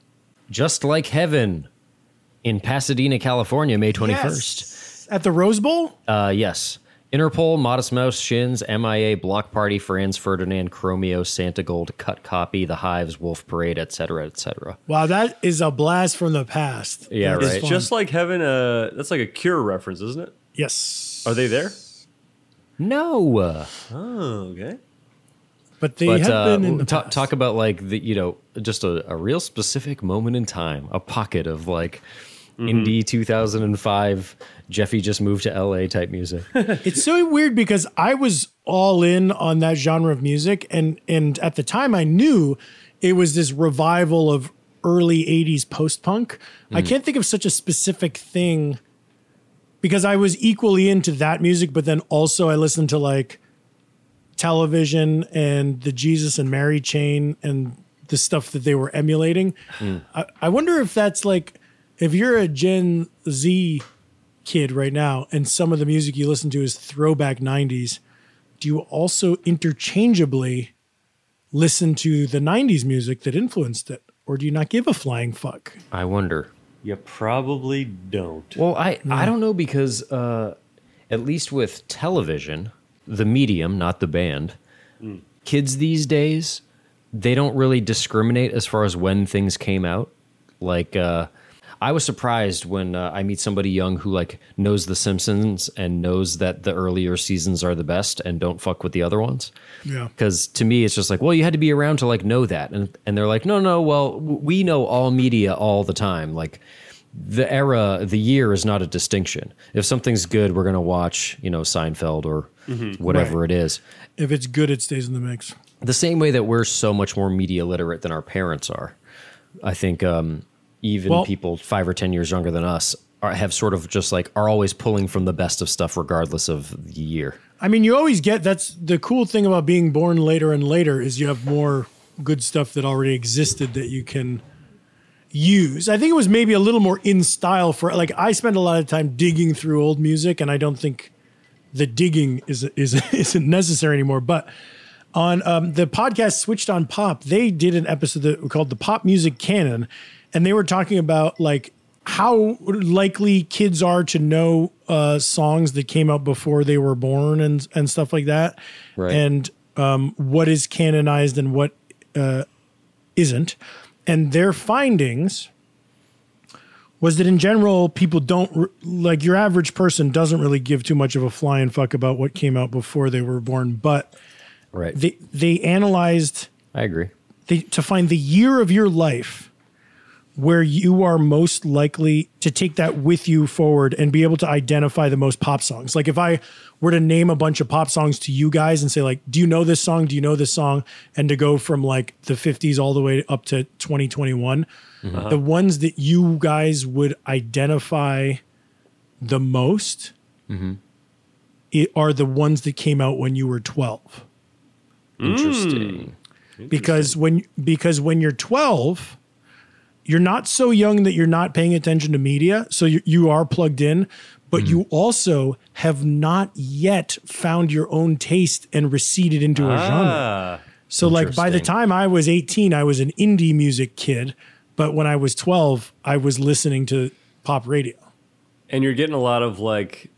Just like heaven in Pasadena, California, May 21st. Yes. at the Rose Bowl. Uh, yes. Interpol, Modest Mouse, Shins, MIA, Block Party, Franz Ferdinand, Chromeo, Santigold, Cut Copy, The Hives, Wolf Parade, etc., etc. Wow, that is a blast from the past. Yeah, That is right. fun. Just like heaven. Uh, that's like a Cure reference, isn't it? yes. Are they there? No. Oh, okay. But they but have uh, been in the talk, past. talk about like the you know just a, a real specific moment in time, a pocket of like indie 2005. Jeffy just moved to LA type music. It's so weird because I was all in on that genre of music, and and at the time I knew it was this revival of early '80s post punk. I mm. can't think of such a specific thing because I was equally into that music, but then also I listened to like television and the Jesus and Mary chain and the stuff that they were emulating. Mm. I, I wonder if that's like if you're a Gen Z kid right now and some of the music you listen to is throwback 90s, do you also interchangeably listen to the 90s music that influenced it? Or do you not give a flying fuck? I wonder. You probably don't. Well, I I don't know because uh, at least with television, the medium, not the band, kids these days they don't really discriminate as far as when things came out. Like uh, I was surprised when uh, I meet somebody young who like knows The Simpsons and knows that the earlier seasons are the best and don't fuck with the other ones. Yeah. Because to me, it's just like, well, you had to be around to like know that, and and they're like, no, no, well, we know all media all the time. Like the era, the year is not a distinction. If something's good, we're gonna watch, you know, Seinfeld or whatever Right. it is. If it's good, it stays in the mix. The same way that we're so much more media literate than our parents are. I think um, even Well- people five or ten years younger than us are, have sort of just like are always pulling from the best of stuff, regardless of the year. I mean, you always get that's the cool thing about being born later and later is you have more good stuff that already existed that you can use. I think it was maybe a little more in style for like I spend a lot of time digging through old music and I don't think the digging is is isn't necessary anymore, but on um, the podcast switched on pop they did an episode that called the pop music canon and they were talking about like how likely kids are to know uh, songs that came out before they were born and and stuff like that Right. and um, what is canonized and what uh, isn't and their findings was that in general people don't like your average person doesn't really give too much of a flying fuck about what came out before they were born, but Right. they they analyzed I agree. the, to find the year of your life where you are most likely to take that with you forward and be able to identify the most pop songs. Like if I were to name a bunch of pop songs to you guys and say like, "Do you know this song? Do you know this song?" and to go from like the 50s all the way up to 2021, uh-huh. the ones that you guys would identify the most mm-hmm. i- are the ones that came out when you were 12 hmm. Interesting. because when because when you're 12 you're not so young that you're not paying attention to media so you, you are plugged in but you also have not yet found your own taste and receded into a genre Ah, so like by the time i was 18 i was an indie music kid but when i was 12 i was listening to pop radio and you're getting a lot of like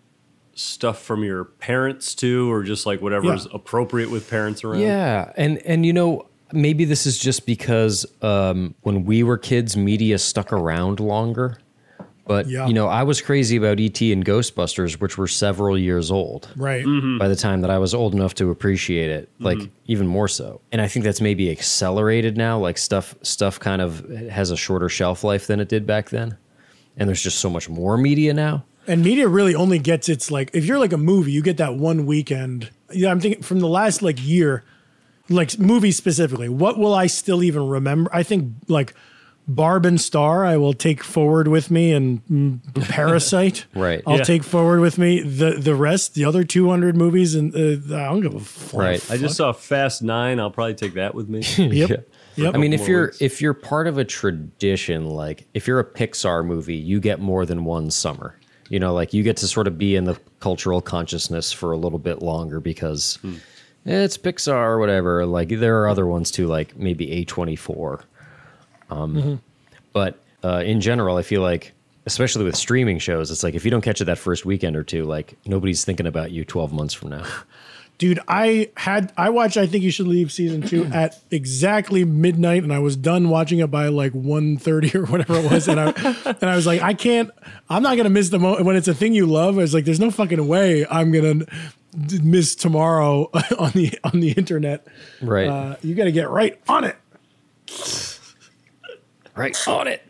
stuff from your parents too, or just like whatever's Yeah. appropriate with parents around. Yeah, and and you know maybe this is just because um, when we were kids, media stuck around longer. But Yeah. you know, I was crazy about ET and Ghostbusters, which were several years old right by the time that I was old enough to appreciate it, like even more so. And I think that's maybe accelerated now. Like stuff, stuff kind of has a shorter shelf life than it did back then, and there's just so much more media now. And media really only gets its like if you're like a movie, you get that one weekend. Yeah, I'm thinking from the last like year, like movies specifically. What will I still even remember? I think like Barb and Star, I will take forward with me, and mm, Parasite, Right. I'll Yeah. take forward with me. The the rest, the other 200 movies, and uh, I don't give a fuck. Right. I just saw Fast Nine. I'll probably take that with me. Yep. Yep. I mean, if you're weeks. if you're part of a tradition, like if you're a Pixar movie, you get more than one summer. You know, like you get to sort of be in the cultural consciousness for a little bit longer because eh, it's Pixar or whatever. Like there are other ones too, like maybe A twenty four. Um, But uh, in general, I feel like, especially with streaming shows, it's like if you don't catch it that first weekend or two, like nobody's thinking about you twelve months from now. Dude, I had I watched I think you should leave season 2 at exactly midnight and I was done watching it by like 1:30 or whatever it was and I and I was like I can't I'm not going to miss the moment when it's a thing you love. I was like there's no fucking way I'm going to miss tomorrow on the on the internet. Right. Uh, you got to get right on it. right on it.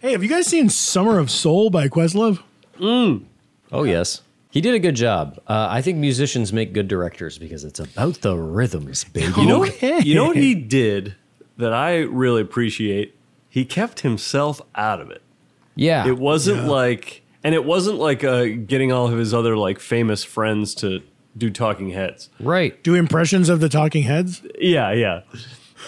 Hey, have you guys seen Summer of Soul by Questlove? Oh yes, he did a good job. Uh, I think musicians make good directors because it's about the rhythms, baby. You know, Okay. you know what he did that I really appreciate. He kept himself out of it. yeah, It wasn't like, and it wasn't like uh, getting all of his other like famous friends to do talking heads. right. Do impressions of the Talking Heads? Yeah, yeah.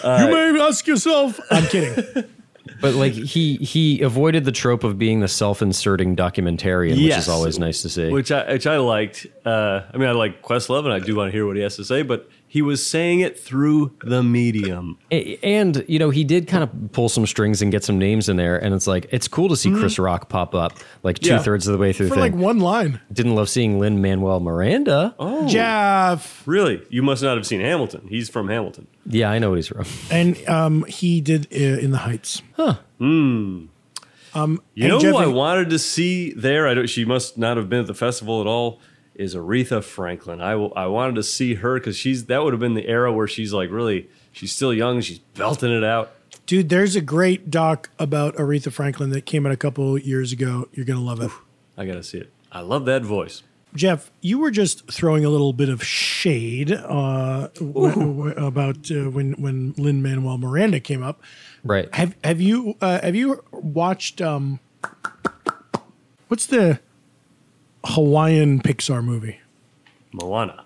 you may ask yourself. I'm kidding. But like he he avoided the trope of being the self-inserting documentarian, which is always nice to see. which I which I liked. Uh, I mean, I like Questlove, and I do want to hear what he has to say. But he was saying it through the medium. And you know he did kind of pull some strings and get some names in there, and it's like it's cool to see Chris Rock pop up like two Yeah. thirds of the way through For the like one line. Didn't love seeing Lin Manuel Miranda. Oh, Jeff. really? You must not have seen Hamilton. He's from Hamilton. Yeah, I know what he's from. And um, he did uh, In the Heights. Huh. Hmm. Um, You know Jeff, who I wanted to see there? I don't. She must not have been at the festival at all. Is Aretha Franklin? I w- I wanted to see her because she's that would have been the era where she's like really she's still young. She's belting it out. Dude, there's a great doc about Aretha Franklin that came out a couple years ago. You're going to love it. I gotta see it. I love that voice. Jeff, you were just throwing a little bit of shade uh, w- w- about uh, when when Lin Manuel Miranda came up. Right. Have have you uh, have you watched um, what's the Hawaiian Pixar movie? Moana.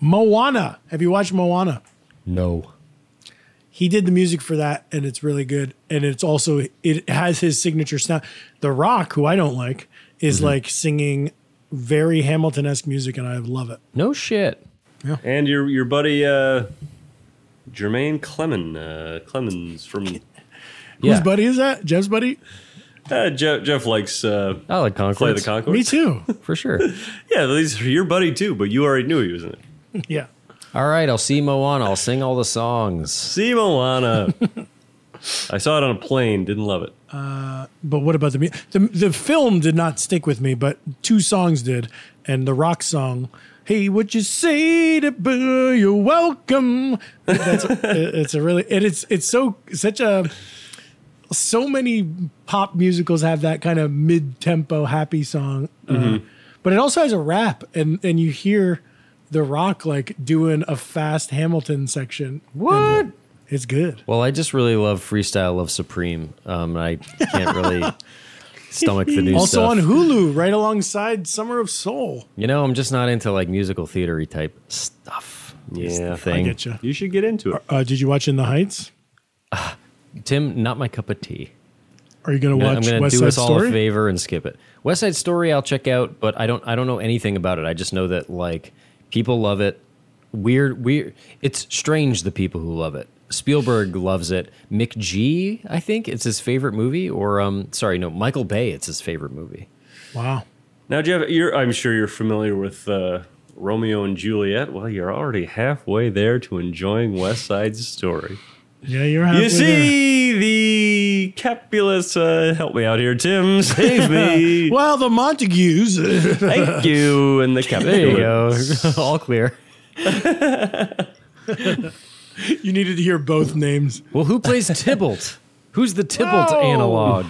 Moana. Have you watched Moana? No. He did the music for that, and it's really good. And it's also it has his signature sound. The Rock, who I don't like, is like singing very Hamilton esque music, and I love it. No shit. Yeah. And your your buddy uh, Jemaine Clemens uh, Clemens from Yeah. Whose buddy is that? Jeff's buddy? Uh, Jeff. Jeff likes uh, I like play the Concord. Me too. for sure. Yeah, he's your buddy too, but you already knew he was in it. yeah. All right, I'll see Moana. I'll sing all the songs. See Moana. I saw it on a plane. Didn't love it. But what about the mu- the the film did not stick with me, but two songs did, and the rock song. Hey, what you say to boo? You're welcome. That's it's a really and it's it's so such a so many pop musicals have that kind of mid tempo happy song, uh, but it also has a rap, and and you hear the rock like doing a fast Hamilton section. What? And it's good. Well, I just really love Freestyle Love Supreme. Um, I can't really stomach the new stuff. Also stuff. on Hulu, right alongside Summer of Soul. you know, I'm just not into like musical theatery type stuff. Yeah, I the I get you. You should get into it. Uh, did you watch In the Heights? Tim, not my cup of tea. Are you going to watch? I'm gonna do Side us all Story? a favor and skip it. West Side Story, I'll check out, but I don't. I don't know anything about it. I just know that like people love it. Weird, weird. It's strange the people who love it. Spielberg loves it. McG, I think it's his favorite movie, or um, sorry, no, Michael Bay. It's his favorite movie. Wow. Now, Jeff, you're, I'm sure you're familiar with uh, Romeo and Juliet. Well, you're already halfway there to enjoying West Side Story. Yeah, you're halfway You see, the Capulets, uh, help me out here, Tim. Save me. there. Well, the Montagues. Thank you. And the Capulets. There you go, all clear. you needed to hear both names. Well, who plays Tybalt? Who's the Tybalt Oh. analog?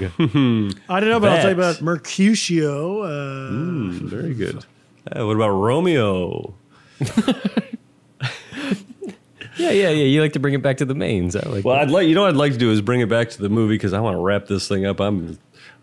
I don't know, but I'll tell you That. about Mercutio. Uh, Very good. Uh, what about Romeo? Yeah, yeah, yeah. You like to bring it back to the mains. I like. Well, that. I'd like you know what I'd like to do is bring it back to the movie because I want to wrap this thing up. I'm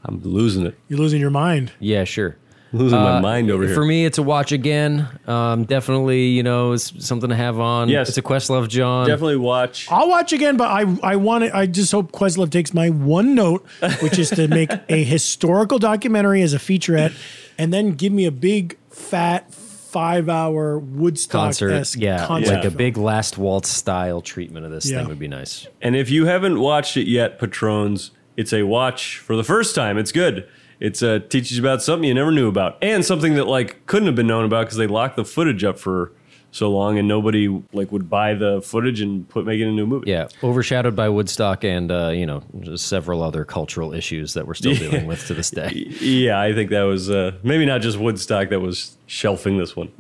I'm losing it, you're losing your mind. yeah, sure. losing my Uh, mind over here. For me, it's a watch again. Um, definitely, you know, it's something to have on. Yes. it's a Questlove John. definitely watch. I'll watch again, but I I want it. I just hope Questlove takes my one note, which is to make a historical documentary as a featurette, and then give me a big fat five hour Woodstock concert. Yeah, concert like a big Last Waltz style treatment of this Yeah. thing would be nice. And if you haven't watched it yet, Patrons, it's a watch for the first time. It's good. It's uh, teaches you about something you never knew about, and something that like couldn't have been known about because they locked the footage up for so long, and nobody like would buy the footage and put make it a new movie. Yeah, overshadowed by Woodstock and uh, you know just several other cultural issues that we're still dealing with to this day. yeah. I think that was uh, maybe not just Woodstock that was shelving this one.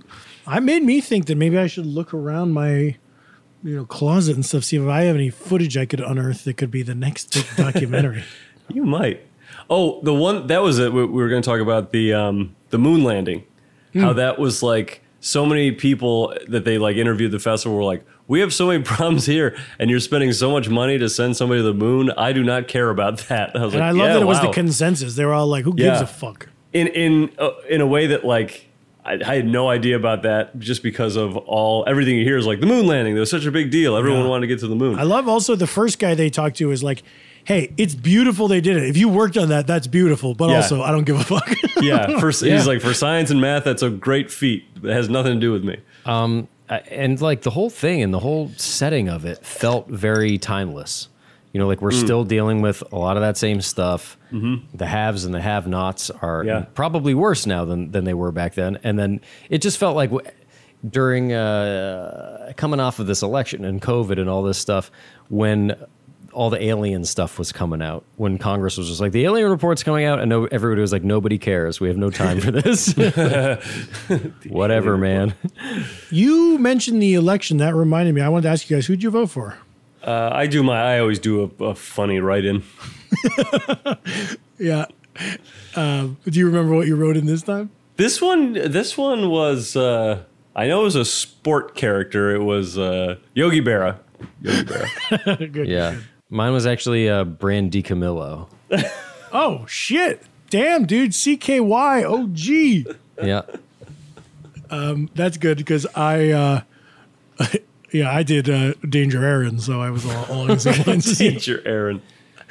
I made me think that maybe I should look around my you know closet and stuff, see if I have any footage I could unearth that could be the next big documentary. You might. Oh, the one that was it. We we were going to talk about the um, the moon landing. How that was like so many people that they like interviewed the festival were like, "We have so many problems here, and you're spending so much money to send somebody to the moon. I do not care about that." I was And like, I love "Yeah, that it was the consensus. They were all like, "Who gives Yeah. a fuck?" in in uh, in a way that like I, I had no idea about that just because of all everything you hear is like the moon landing. There was such a big deal. Everyone Yeah. wanted to get to the moon. I love also the first guy they talked to is like, "Hey, it's beautiful they did it. If you worked on that, that's beautiful. But Yeah. also, I don't give a fuck." yeah, for, Yeah. he's like for science and math, that's a great feat. It has nothing to do with me. Um, I- and like the whole thing and the whole setting of it felt very timeless. You know, like Mm. we're still dealing with a lot of that same stuff. The haves and the have-nots are Mm-hmm. Yeah. probably worse now than than they were back then. And then it just felt like w- during uh, coming off of this election and COVID and all this stuff, when all the alien stuff was coming out, when Congress was just like the alien report's coming out, and no, everybody was like, nobody cares. We have no time for this. Whatever, man. you mentioned the election. That reminded me. I wanted to ask you guys, who'd you vote for? Uh, I do my. I always do a, a funny write-in. Yeah. Um, do you remember what you wrote in this time? This one. This one was. Uh, I know it was a sport character. It was uh, Yogi Berra. Yogi Berra. Good. Yeah. Mine was actually uh, Brandon DiCamillo. Oh shit! Damn, dude. CKY OG. Yeah. That's good because I, uh, yeah, I did uh, Danger Ehren, so I was all, all against you. Danger Ehren.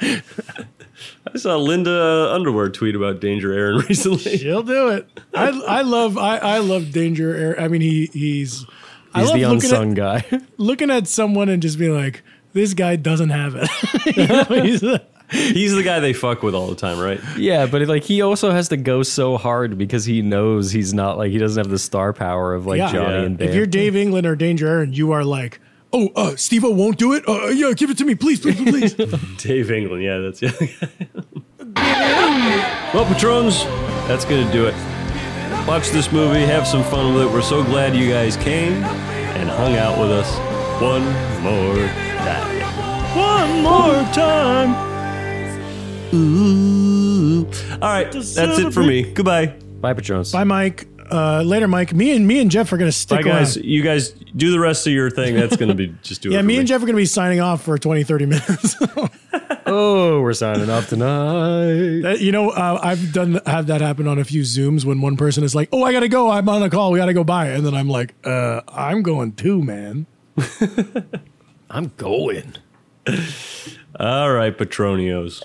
I saw Linda Underwear tweet about Danger Ehren recently. She'll do it. I I love I, I love Danger Ehren. I mean, he he's. I He's love the looking unsung at, guy. looking at someone and just being like, this guy doesn't have it. You know, he's a- He's the guy they fuck with all the time, right? yeah, but like he also has to go so hard because he knows he's not like he doesn't have the star power of like yeah. Johnny Yeah. and Bam. If you're Dave England or Danger Ehren, you are like oh, uh, Steve O won't do it. Uh, yeah, give it to me, please, please, please. Dave England. Yeah, that's yeah. well, patrons, that's gonna do it. Watch this movie, have some fun with it. We're so glad you guys came and hung out with us one more time. One more time. Ooh. All right, that's it for me. Goodbye. Bye, Patrons. Bye, Mike. Uh, later, Mike. Me and me and Jeff are gonna stick Bye, guys. around. You guys do the rest of your thing. That's gonna be just do it. Yeah, for me and Jeff are gonna be signing off for 20, 30 minutes. oh, we're signing off tonight. That- you know, uh, I've done have that happen on a few Zooms when one person is like, "Oh, I gotta go. I'm on a call. We gotta go by," and then I'm like, uh, "I'm going too, man." I'm going. All right, Petronios.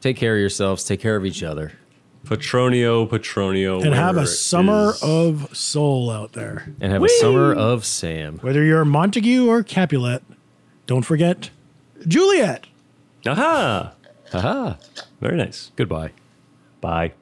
Take care of yourselves. Take care of each other. Petronio, Petronio. And have a summer is- of soul out there. And have a summer of Sam. Whether you're Montague or Capulet, don't forget Juliet. Aha! Haha. Very nice. Goodbye. Bye.